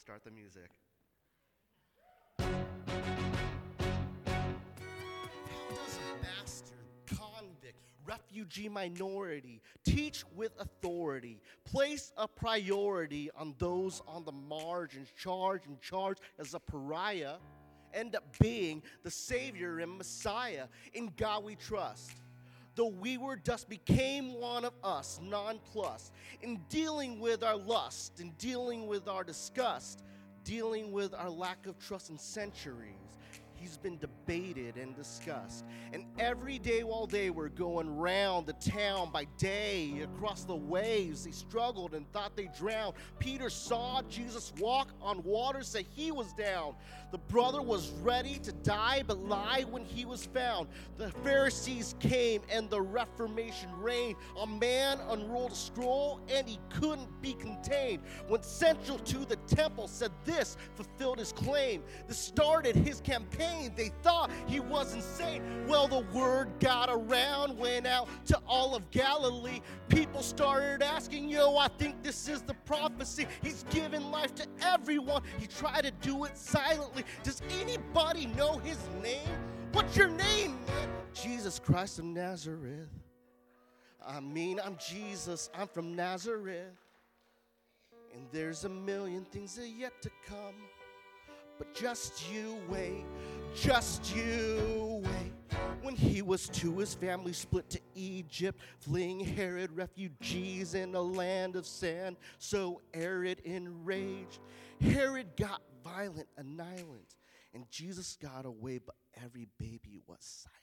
Start the music. refugee minority, teach with authority, place a priority on those on the margins, charge and charge as a pariah, end up being the Savior and Messiah. In God we trust. Though we were dust, became one of us, nonplussed, in dealing with our lust, in dealing with our disgust, dealing with our lack of trust in centuries. He's been debated and discussed. And every day while they were going round the town by day, across the waves, they struggled and thought they drowned. Peter saw Jesus walk on water, say he was down. The brother was ready to die, but lie when he was found. The Pharisees came and the Reformation reigned. A man unrolled a scroll and he couldn't be contained. When central to the temple said this, fulfilled his claim. This started his campaign. They thought he was insane. Well, the word got around, went out to all of Galilee. People started asking, Yo, I think this is the prophecy. He's given life to everyone. He tried to do it silently. Does anybody know his name? What's your name, man? Jesus Christ of Nazareth. I mean, I'm Jesus, I'm from Nazareth. And there's a million things that yet to come. But just you wait, just you wait. When he was two, his family split to Egypt, fleeing Herod, refugees in a land of sand, so arid, enraged. Herod got violent, annihilant. And Jesus got away, but every baby was silent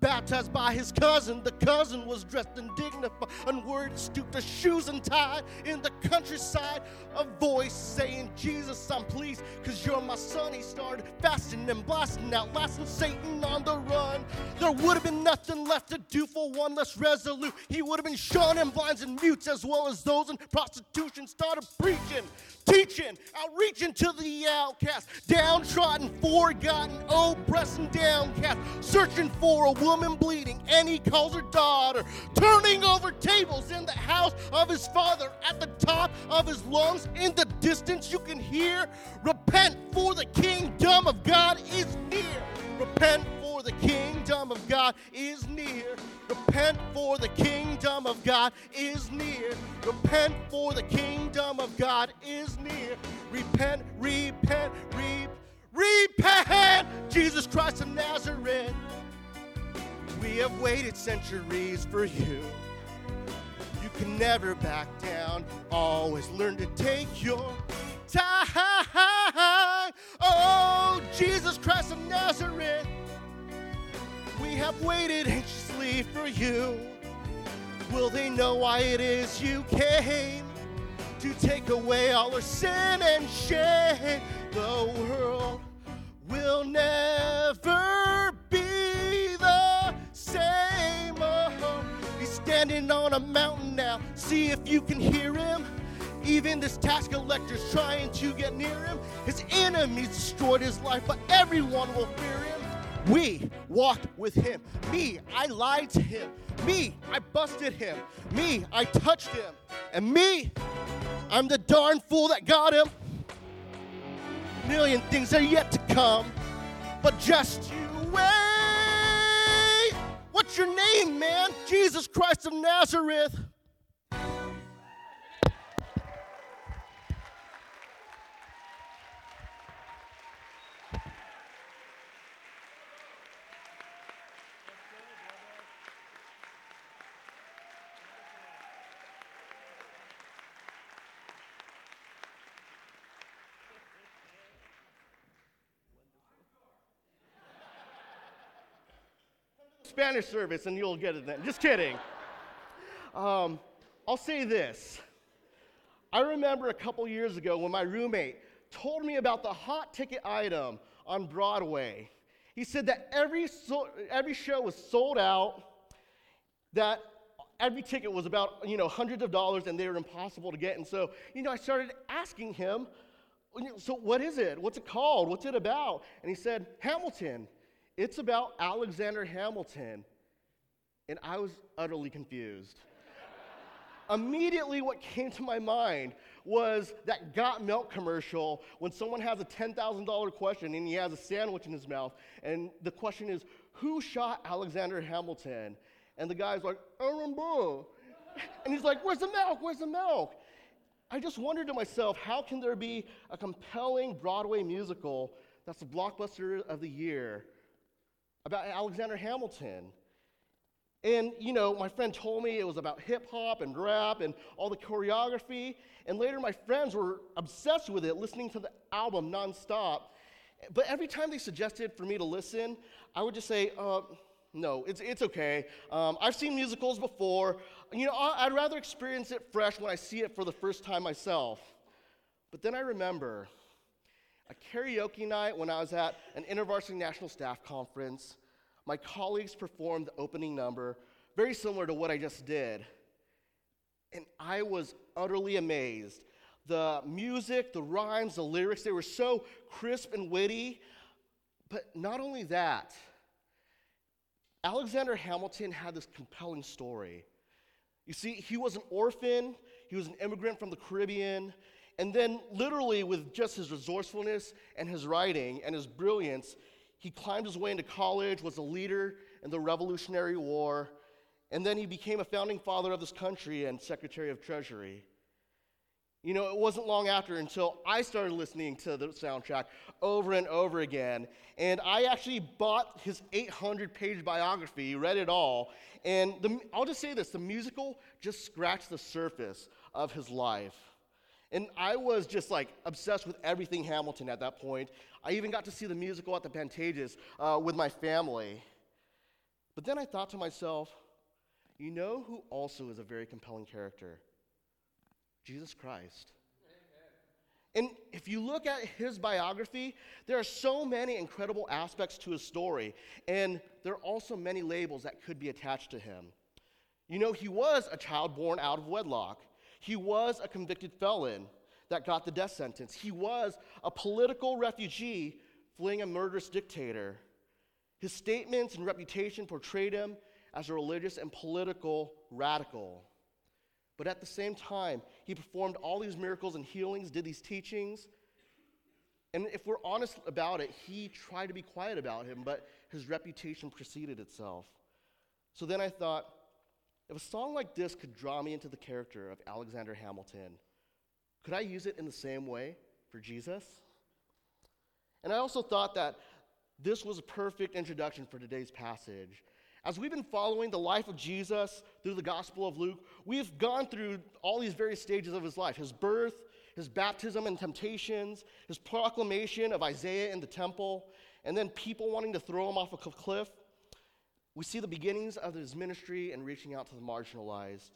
baptized by his cousin. The cousin was dressed in dignified, and unworried, stooped to shoes and tied in the countryside. A voice saying, Jesus, I'm pleased, cause you're my son. He started fasting and blasting out, lasting Satan on the run. There would have been nothing left to do for one less resolute. He would have been shun and blinds and mutes, as well as those in prostitution. Started preaching, teaching, outreaching to the outcast, downtrodden, forgotten, oppressed, and downcast, searching for a woman bleeding, and he calls her daughter, turning over tables in the house of his father. At the top of his lungs, in the distance, you can hear, Repent, for the kingdom of God is near. Repent, for the kingdom of God is near. Repent, for the kingdom of God is near. Repent, for the kingdom of God is near. Repent, repent, repent. Repent, Jesus Christ of Nazareth. Have waited centuries for you. You can never back down, always learn to take your time. Oh, Jesus Christ of Nazareth, we have waited anxiously for you. Will they know why it is you came? To take away all our sin and shame. The world will never standing on a mountain now. See if you can hear him. Even this tax collector's trying to get near him. His enemies destroyed his life, but everyone will fear him. We walked with him. Me, I lied to him. Me, I busted him. Me, I touched him. And me, I'm the darn fool that got him. Million things are yet to come, but just you wait. What's your name, man? Jesus Christ of Nazareth. Spanish service and you'll get it then. Just kidding. Um, I'll say this. I remember a couple years ago when my roommate told me about the hot ticket item on Broadway. He said that every, so, every show was sold out, that every ticket was about, you know, hundreds of dollars and they were impossible to get. And so, you know, I started asking him, so what is it? What's it called? What's it about? And he said, Hamilton. It's about Alexander Hamilton. And I was utterly confused. Immediately, what came to my mind was that Got Milk commercial when someone has a $10,000 question and he has a sandwich in his mouth, and the question is, Who shot Alexander Hamilton? And the guy's like, Aaron Burr. And he's like, Where's the milk? Where's the milk? I just wondered to myself, how can there be a compelling Broadway musical that's the blockbuster of the year about Alexander Hamilton? And, you know, my friend told me it was about hip hop and rap and all the choreography. And later, my friends were obsessed with it, listening to the album nonstop. But every time they suggested for me to listen, I would just say, uh, no, it's, it's okay. Um, I've seen musicals before. You know, I'd rather experience it fresh when I see it for the first time myself. But then I remember a karaoke night when I was at an InterVarsity National Staff Conference my colleagues performed the opening number, very similar to what I just did. And I was utterly amazed. The music, the rhymes, the lyrics, they were so crisp and witty. But not only that, Alexander Hamilton had this compelling story. You see, he was an orphan, he was an immigrant from the Caribbean, and then, literally, with just his resourcefulness and his writing and his brilliance, he climbed his way into college, was a leader in the Revolutionary War, and then he became a founding father of this country and Secretary of Treasury. You know, it wasn't long after until I started listening to the soundtrack over and over again. And I actually bought his 800 page biography, read it all. And the, I'll just say this the musical just scratched the surface of his life. And I was just like obsessed with everything Hamilton at that point. I even got to see the musical at the Pantages uh, with my family. But then I thought to myself, you know who also is a very compelling character? Jesus Christ. And if you look at his biography, there are so many incredible aspects to his story, and there are also many labels that could be attached to him. You know, he was a child born out of wedlock. He was a convicted felon that got the death sentence. He was a political refugee fleeing a murderous dictator. His statements and reputation portrayed him as a religious and political radical. But at the same time, he performed all these miracles and healings, did these teachings. And if we're honest about it, he tried to be quiet about him, but his reputation preceded itself. So then I thought, if a song like this could draw me into the character of Alexander Hamilton, could I use it in the same way for Jesus? And I also thought that this was a perfect introduction for today's passage. As we've been following the life of Jesus through the Gospel of Luke, we've gone through all these various stages of his life his birth, his baptism and temptations, his proclamation of Isaiah in the temple, and then people wanting to throw him off a cliff. We see the beginnings of his ministry and reaching out to the marginalized.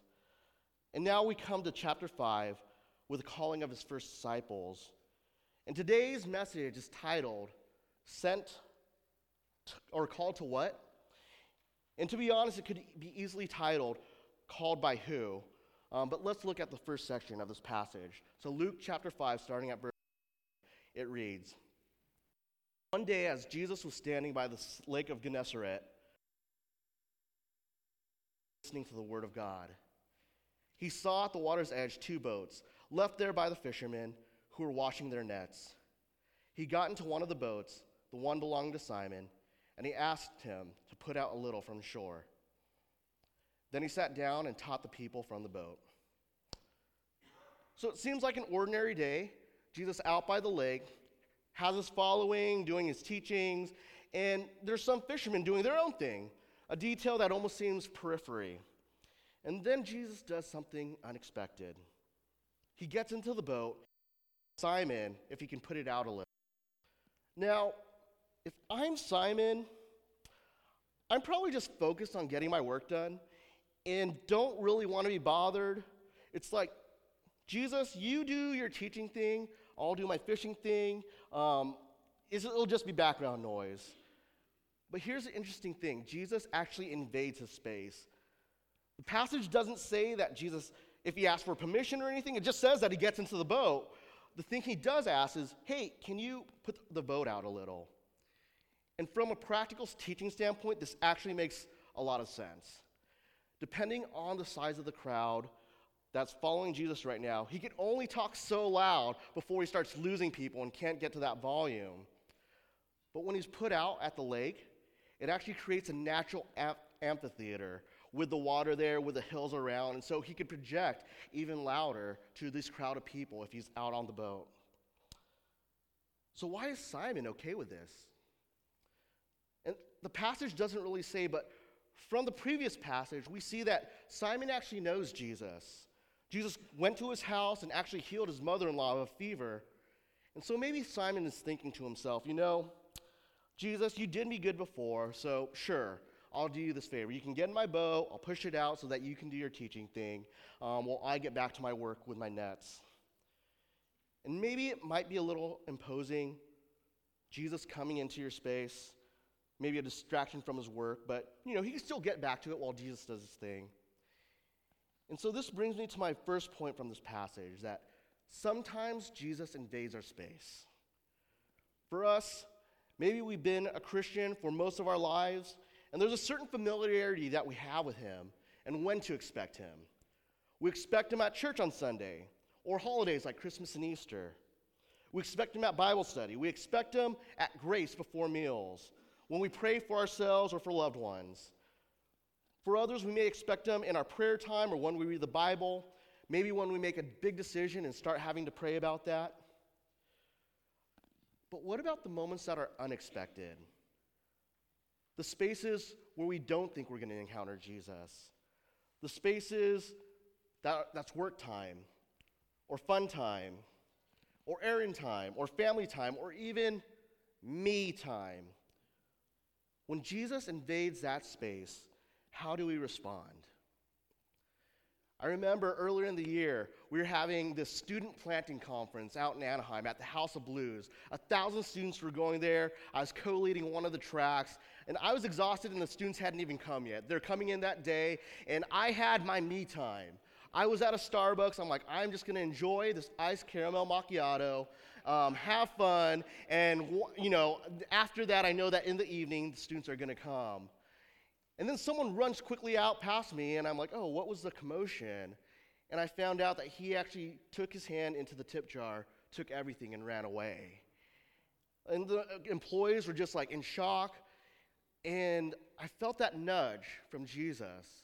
And now we come to chapter 5 with the calling of his first disciples. And today's message is titled Sent to, or Called to What? And to be honest, it could be easily titled Called by Who? Um, but let's look at the first section of this passage. So, Luke chapter 5, starting at verse, it reads One day, as Jesus was standing by the lake of Gennesaret, listening to the word of God. He saw at the water's edge two boats, left there by the fishermen who were washing their nets. He got into one of the boats, the one belonging to Simon, and he asked him to put out a little from shore. Then he sat down and taught the people from the boat. So it seems like an ordinary day. Jesus out by the lake, has his following, doing his teachings, and there's some fishermen doing their own thing a detail that almost seems periphery. And then Jesus does something unexpected. He gets into the boat, Simon, if he can put it out a little. Now, if I'm Simon, I'm probably just focused on getting my work done and don't really want to be bothered. It's like, Jesus, you do your teaching thing, I'll do my fishing thing. Um, it'll just be background noise. But here's the interesting thing Jesus actually invades his space. The passage doesn't say that Jesus, if he asks for permission or anything, it just says that he gets into the boat. The thing he does ask is, hey, can you put the boat out a little? And from a practical teaching standpoint, this actually makes a lot of sense. Depending on the size of the crowd, that's following Jesus right now, he can only talk so loud before he starts losing people and can't get to that volume. But when he's put out at the lake, it actually creates a natural amphitheater with the water there, with the hills around, and so he could project even louder to this crowd of people if he's out on the boat. So, why is Simon okay with this? And the passage doesn't really say, but from the previous passage, we see that Simon actually knows Jesus. Jesus went to his house and actually healed his mother in law of a fever. And so maybe Simon is thinking to himself, you know, Jesus, you did me good before, so sure, I'll do you this favor. You can get in my boat, I'll push it out so that you can do your teaching thing um, while I get back to my work with my nets. And maybe it might be a little imposing, Jesus coming into your space, maybe a distraction from his work, but you know, he can still get back to it while Jesus does his thing. And so this brings me to my first point from this passage that sometimes Jesus invades our space. For us, maybe we've been a Christian for most of our lives, and there's a certain familiarity that we have with him and when to expect him. We expect him at church on Sunday or holidays like Christmas and Easter. We expect him at Bible study. We expect him at grace before meals, when we pray for ourselves or for loved ones. For others, we may expect him in our prayer time or when we read the Bible, maybe when we make a big decision and start having to pray about that. But what about the moments that are unexpected? The spaces where we don't think we're going to encounter Jesus. The spaces that, that's work time, or fun time, or errand time, or family time, or even me time. When Jesus invades that space, how do we respond? I remember earlier in the year, we were having this student planting conference out in Anaheim at the House of Blues. A thousand students were going there. I was co leading one of the tracks, and I was exhausted, and the students hadn't even come yet. They're coming in that day, and I had my me time. I was at a Starbucks. I'm like, I'm just going to enjoy this iced caramel macchiato, um, have fun, and you know, after that, I know that in the evening the students are going to come. And then someone runs quickly out past me, and I'm like, oh, what was the commotion? And I found out that he actually took his hand into the tip jar, took everything, and ran away. And the uh, employees were just like in shock. And I felt that nudge from Jesus.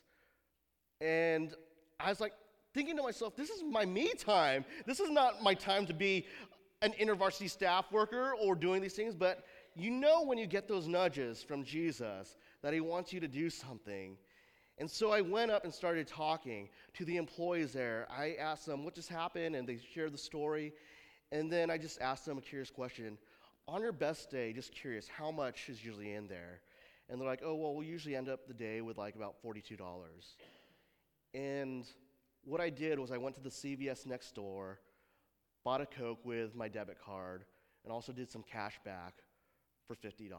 And I was like thinking to myself, this is my me time. This is not my time to be an intervarsity staff worker or doing these things, but you know when you get those nudges from Jesus that he wants you to do something. And so I went up and started talking to the employees there. I asked them what just happened, and they shared the story. And then I just asked them a curious question On your best day, just curious, how much is usually in there? And they're like, oh, well, we usually end up the day with like about $42. And what I did was I went to the CVS next door, bought a Coke with my debit card, and also did some cash back for $50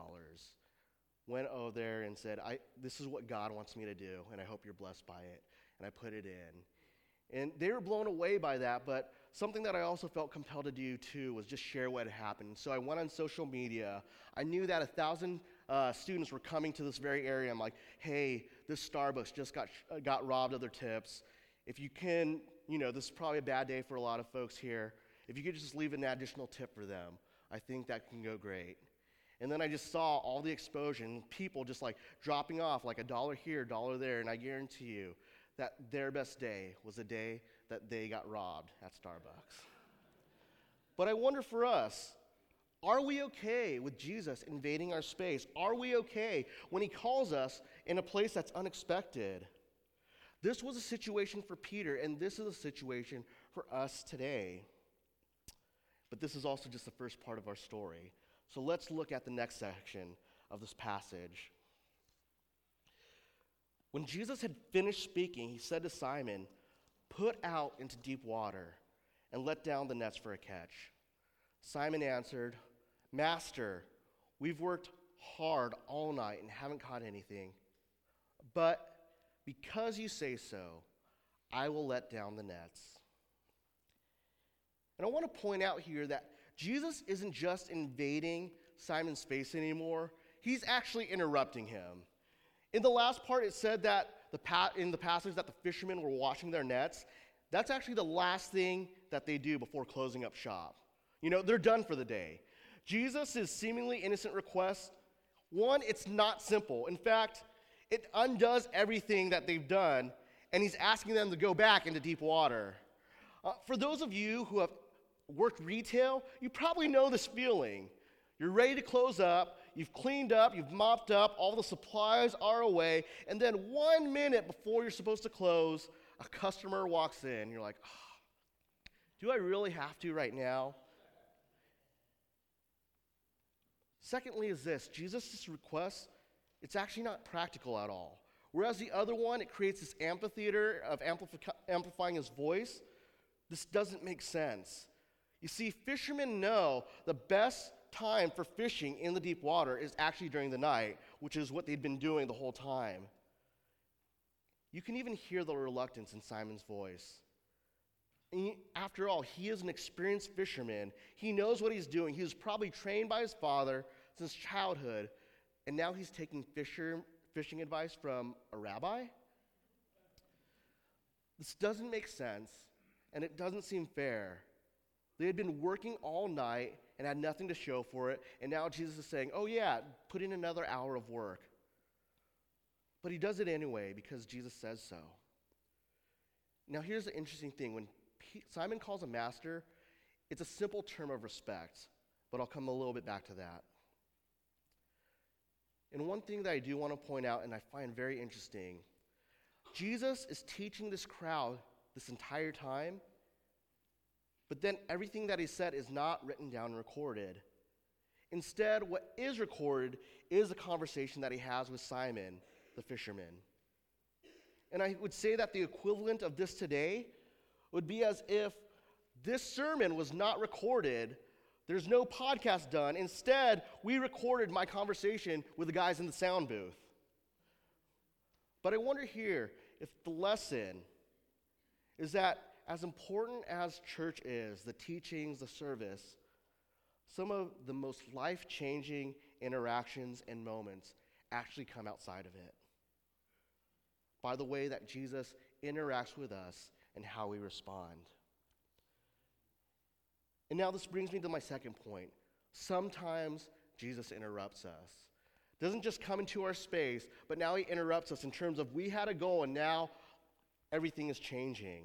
went over there and said, I, This is what God wants me to do, and I hope you're blessed by it. And I put it in. And they were blown away by that, but something that I also felt compelled to do too was just share what had happened. So I went on social media. I knew that a thousand uh, students were coming to this very area. I'm like, hey, this Starbucks just got, uh, got robbed of their tips. If you can, you know, this is probably a bad day for a lot of folks here. If you could just leave an additional tip for them, I think that can go great. And then I just saw all the explosion, people just like dropping off like a dollar here, dollar there, and I guarantee you that their best day was the day that they got robbed at Starbucks. But I wonder for us, are we okay with Jesus invading our space? Are we okay when he calls us in a place that's unexpected? This was a situation for Peter, and this is a situation for us today. But this is also just the first part of our story. So let's look at the next section of this passage. When Jesus had finished speaking, he said to Simon, Put out into deep water and let down the nets for a catch. Simon answered, Master, we've worked hard all night and haven't caught anything. But because you say so, I will let down the nets. And I want to point out here that Jesus isn't just invading Simon's space anymore, he's actually interrupting him. In the last part, it said that the pa- in the passage that the fishermen were washing their nets. that's actually the last thing that they do before closing up shop. You know, they're done for the day. Jesus' seemingly innocent request, one, it's not simple. In fact, it undoes everything that they've done, and he's asking them to go back into deep water. Uh, for those of you who have worked retail, you probably know this feeling. You're ready to close up, you've cleaned up, you've mopped up, all the supplies are away, and then one minute before you're supposed to close, a customer walks in. You're like, oh, do I really have to right now? Secondly, is this Jesus' request, it's actually not practical at all. Whereas the other one, it creates this amphitheater of amplifying his voice, this doesn't make sense. You see, fishermen know the best time for fishing in the deep water is actually during the night, which is what they'd been doing the whole time. You can even hear the reluctance in Simon's voice. After all, he is an experienced fisherman. He knows what he's doing. He was probably trained by his father since childhood, and now he's taking fisher, fishing advice from a rabbi? This doesn't make sense, and it doesn't seem fair. They had been working all night and had nothing to show for it, and now Jesus is saying, Oh, yeah, put in another hour of work. But he does it anyway because Jesus says so. Now, here's the interesting thing when Simon calls a master, it's a simple term of respect, but I'll come a little bit back to that. And one thing that I do want to point out, and I find very interesting Jesus is teaching this crowd this entire time, but then everything that he said is not written down and recorded. Instead, what is recorded is a conversation that he has with Simon, the fisherman. And I would say that the equivalent of this today would be as if this sermon was not recorded. There's no podcast done. Instead, we recorded my conversation with the guys in the sound booth. But I wonder here if the lesson is that as important as church is, the teachings, the service, some of the most life changing interactions and moments actually come outside of it. By the way that Jesus interacts with us and how we respond. And now this brings me to my second point. Sometimes Jesus interrupts us. Doesn't just come into our space, but now he interrupts us in terms of we had a goal and now everything is changing.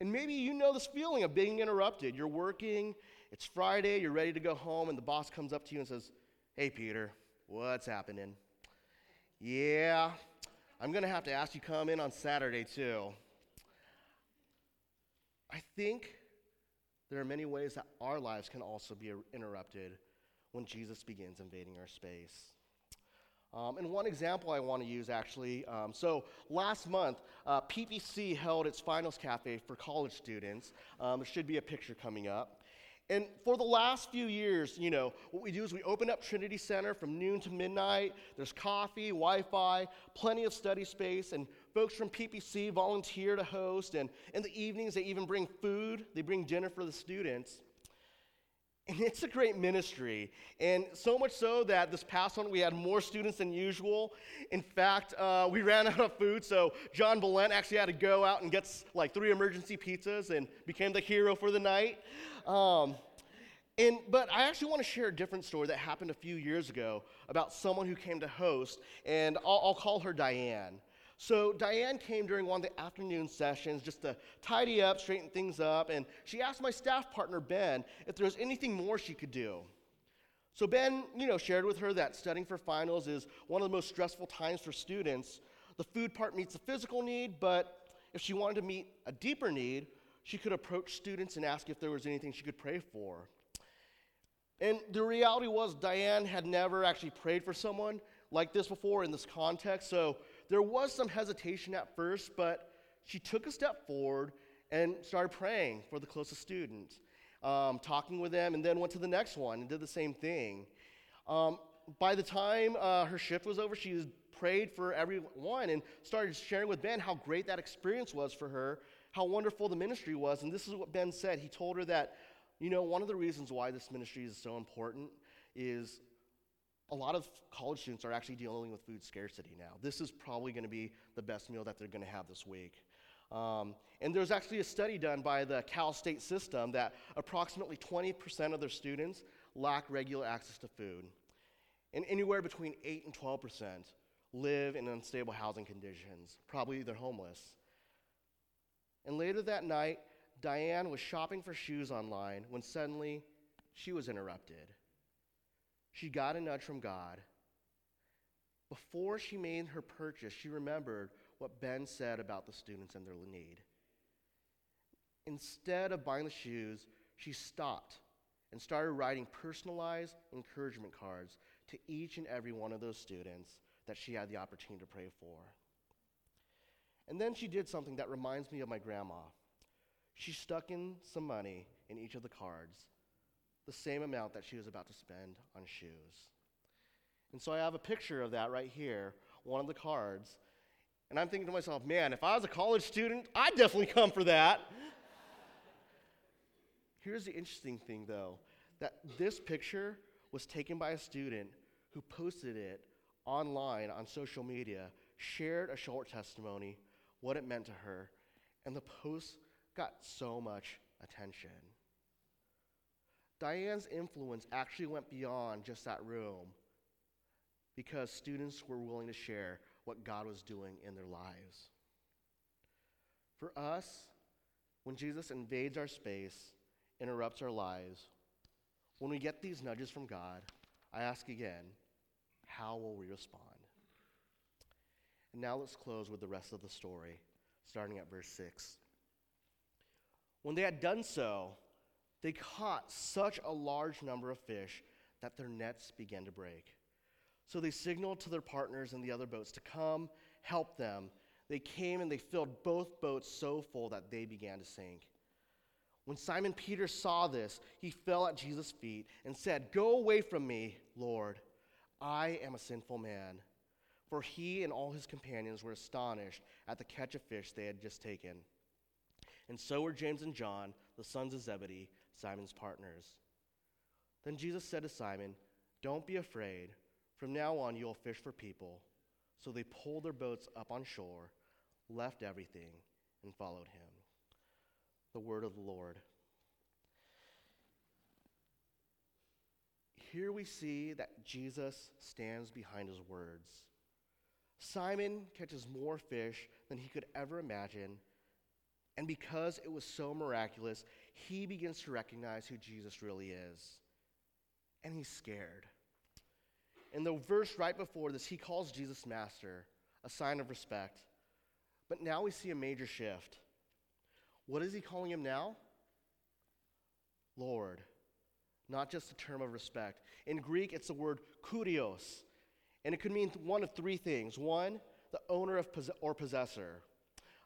And maybe you know this feeling of being interrupted. You're working, it's Friday, you're ready to go home, and the boss comes up to you and says, Hey, Peter, what's happening? Yeah, I'm going to have to ask you come in on Saturday, too. I think there are many ways that our lives can also be interrupted when Jesus begins invading our space. Um, and one example I want to use actually um, so last month, uh, PPC held its finals cafe for college students. Um, there should be a picture coming up. And for the last few years, you know, what we do is we open up Trinity Center from noon to midnight. There's coffee, Wi Fi, plenty of study space, and folks from PPC volunteer to host. And in the evenings, they even bring food, they bring dinner for the students. And it's a great ministry. And so much so that this past one we had more students than usual. In fact, uh, we ran out of food, so John Belent actually had to go out and get like three emergency pizzas and became the hero for the night. Um, and, but I actually want to share a different story that happened a few years ago about someone who came to host, and I'll, I'll call her Diane. So Diane came during one of the afternoon sessions just to tidy up, straighten things up, and she asked my staff partner Ben if there was anything more she could do. So Ben, you know, shared with her that studying for finals is one of the most stressful times for students. The food part meets the physical need, but if she wanted to meet a deeper need, she could approach students and ask if there was anything she could pray for. And the reality was Diane had never actually prayed for someone like this before in this context, so there was some hesitation at first, but she took a step forward and started praying for the closest student, um, talking with them, and then went to the next one and did the same thing. Um, by the time uh, her shift was over, she prayed for everyone and started sharing with Ben how great that experience was for her, how wonderful the ministry was. And this is what Ben said. He told her that, you know, one of the reasons why this ministry is so important is a lot of college students are actually dealing with food scarcity now. This is probably going to be the best meal that they're going to have this week. Um, and there's actually a study done by the Cal State system that approximately 20% of their students lack regular access to food. And anywhere between 8 and 12% live in unstable housing conditions. Probably they're homeless. And later that night, Diane was shopping for shoes online when suddenly she was interrupted. She got a nudge from God. Before she made her purchase, she remembered what Ben said about the students and their need. Instead of buying the shoes, she stopped and started writing personalized encouragement cards to each and every one of those students that she had the opportunity to pray for. And then she did something that reminds me of my grandma. She stuck in some money in each of the cards, the same amount that she was about to spend on shoes. And so I have a picture of that right here, one of the cards. And I'm thinking to myself, man, if I was a college student, I'd definitely come for that. Here's the interesting thing, though that this picture was taken by a student who posted it online on social media, shared a short testimony, what it meant to her, and the post got so much attention. Diane's influence actually went beyond just that room because students were willing to share what God was doing in their lives. For us, when Jesus invades our space, interrupts our lives, when we get these nudges from God, I ask again, how will we respond? And now let's close with the rest of the story, starting at verse 6. When they had done so, they caught such a large number of fish that their nets began to break. So they signaled to their partners in the other boats to come help them. They came and they filled both boats so full that they began to sink. When Simon Peter saw this, he fell at Jesus' feet and said, Go away from me, Lord. I am a sinful man. For he and all his companions were astonished at the catch of fish they had just taken. And so were James and John, the sons of Zebedee, Simon's partners. Then Jesus said to Simon, Don't be afraid. From now on, you will fish for people. So they pulled their boats up on shore, left everything, and followed him the word of the Lord. Here we see that Jesus stands behind his words. Simon catches more fish than he could ever imagine, and because it was so miraculous, he begins to recognize who Jesus really is. And he's scared. In the verse right before this, he calls Jesus Master, a sign of respect. But now we see a major shift. What is he calling him now? Lord. Not just a term of respect. In Greek, it's the word kurios, and it could mean one of three things. One, the owner of pos- or possessor.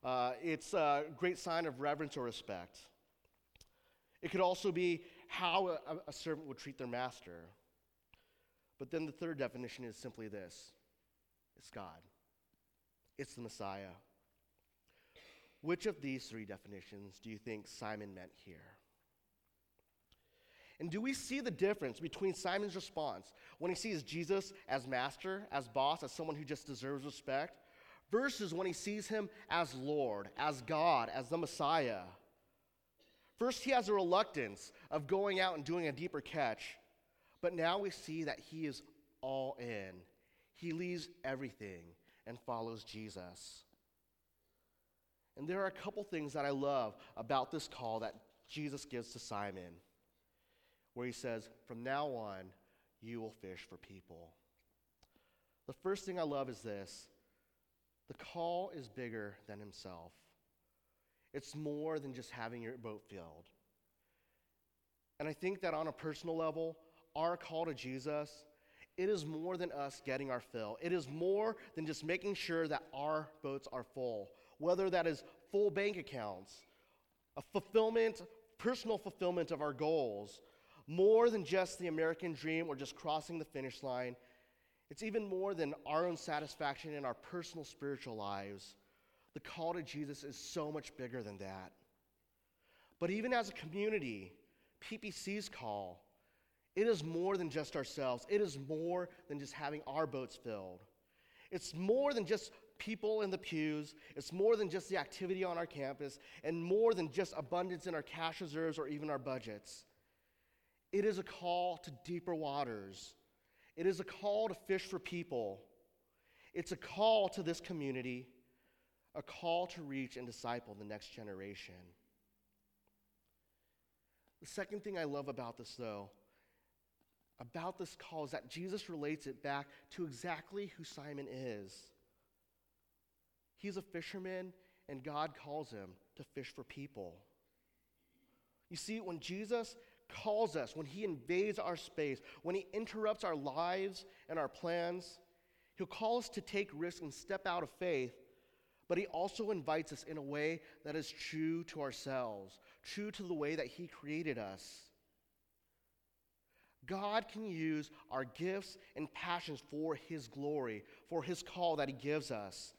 Uh, it's a great sign of reverence or respect. It could also be how a, a servant would treat their master. But then the third definition is simply this it's God, it's the Messiah. Which of these three definitions do you think Simon meant here? And do we see the difference between Simon's response when he sees Jesus as master, as boss, as someone who just deserves respect, versus when he sees him as Lord, as God, as the Messiah? First, he has a reluctance of going out and doing a deeper catch, but now we see that he is all in. He leaves everything and follows Jesus. And there are a couple things that I love about this call that Jesus gives to Simon, where he says, From now on, you will fish for people. The first thing I love is this the call is bigger than himself, it's more than just having your boat filled. And I think that on a personal level, our call to Jesus, it is more than us getting our fill. It is more than just making sure that our boats are full whether that is full bank accounts, a fulfillment, personal fulfillment of our goals, more than just the American dream or just crossing the finish line. It's even more than our own satisfaction in our personal spiritual lives. The call to Jesus is so much bigger than that. But even as a community, PPC's call, it is more than just ourselves. It is more than just having our boats filled. It's more than just people in the pews. It's more than just the activity on our campus and more than just abundance in our cash reserves or even our budgets. It is a call to deeper waters. It is a call to fish for people. It's a call to this community, a call to reach and disciple the next generation. The second thing I love about this, though, about this call is that Jesus relates it back to exactly who Simon is. He's a fisherman, and God calls him to fish for people. You see, when Jesus calls us, when he invades our space, when he interrupts our lives and our plans, he'll call us to take risks and step out of faith, but he also invites us in a way that is true to ourselves, true to the way that he created us. God can use our gifts and passions for his glory, for his call that he gives us.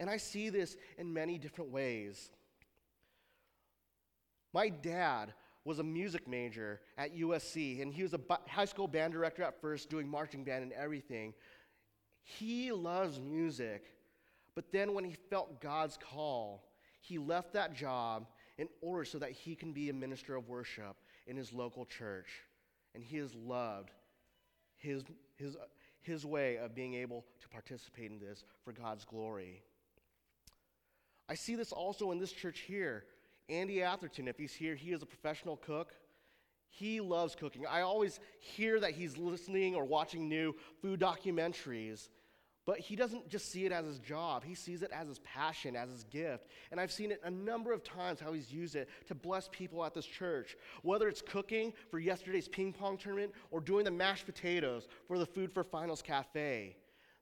And I see this in many different ways. My dad was a music major at USC, and he was a high school band director at first, doing marching band and everything. He loves music, but then when he felt God's call, he left that job in order so that he can be a minister of worship in his local church. And he has loved his, his, his way of being able to participate in this for God's glory. I see this also in this church here. Andy Atherton, if he's here, he is a professional cook. He loves cooking. I always hear that he's listening or watching new food documentaries, but he doesn't just see it as his job. He sees it as his passion, as his gift. And I've seen it a number of times how he's used it to bless people at this church, whether it's cooking for yesterday's ping pong tournament or doing the mashed potatoes for the Food for Finals Cafe.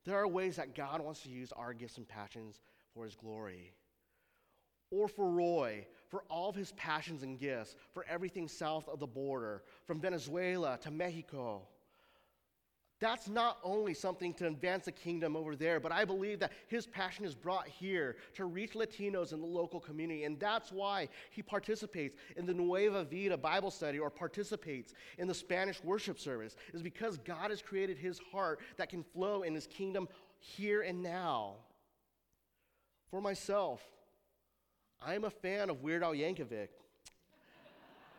There are ways that God wants to use our gifts and passions for his glory or for Roy, for all of his passions and gifts, for everything south of the border, from Venezuela to Mexico. That's not only something to advance the kingdom over there, but I believe that his passion is brought here to reach Latinos in the local community. And that's why he participates in the Nueva Vida Bible study or participates in the Spanish worship service, is because God has created his heart that can flow in his kingdom here and now. For myself, I'm a fan of Weird Al Yankovic.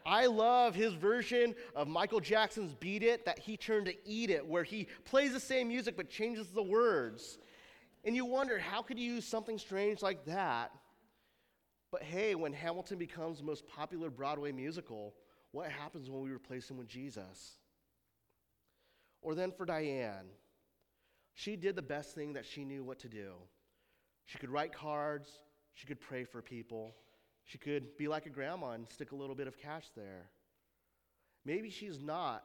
I love his version of Michael Jackson's Beat It that he turned to Eat It, where he plays the same music but changes the words. And you wonder, how could you use something strange like that? But hey, when Hamilton becomes the most popular Broadway musical, what happens when we replace him with Jesus? Or then for Diane, she did the best thing that she knew what to do. She could write cards, she could pray for people. She could be like a grandma and stick a little bit of cash there. Maybe she's not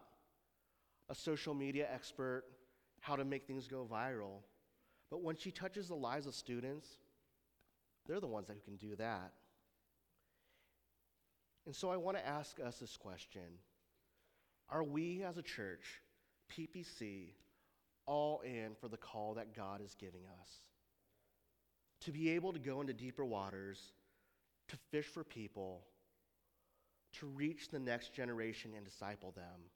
a social media expert, how to make things go viral. But when she touches the lives of students, they're the ones that can do that. And so I want to ask us this question Are we as a church, PPC, all in for the call that God is giving us? to be able to go into deeper waters, to fish for people, to reach the next generation and disciple them.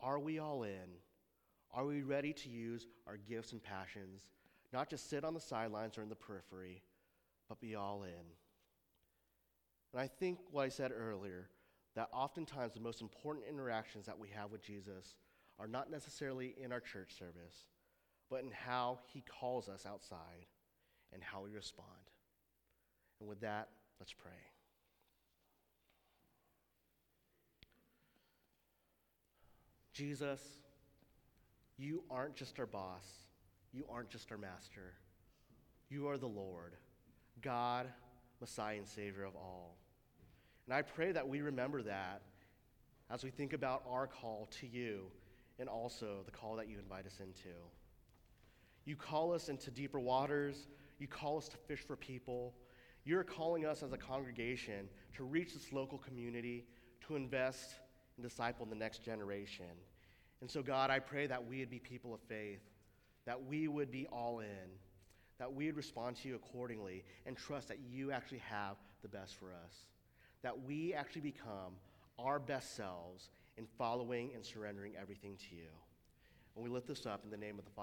Are we all in? Are we ready to use our gifts and passions, not just sit on the sidelines or in the periphery, but be all in? And I think what I said earlier, that oftentimes the most important interactions that we have with Jesus are not necessarily in our church service, but in how he calls us outside and how we respond. And with that, let's pray. Jesus, you aren't just our boss, you aren't just our master. You are the Lord, God, Messiah, and Savior of all. And I pray that we remember that as we think about our call to you and also the call that you invite us into. You call us into deeper waters, you call us to fish for people. You're calling us as a congregation to reach this local community, to invest and disciple the next generation. And so, God, I pray that we would be people of faith, that we would be all in, that we would respond to you accordingly and trust that you actually have the best for us, that we actually become our best selves in following and surrendering everything to you. And we lift this up in the name of the Father.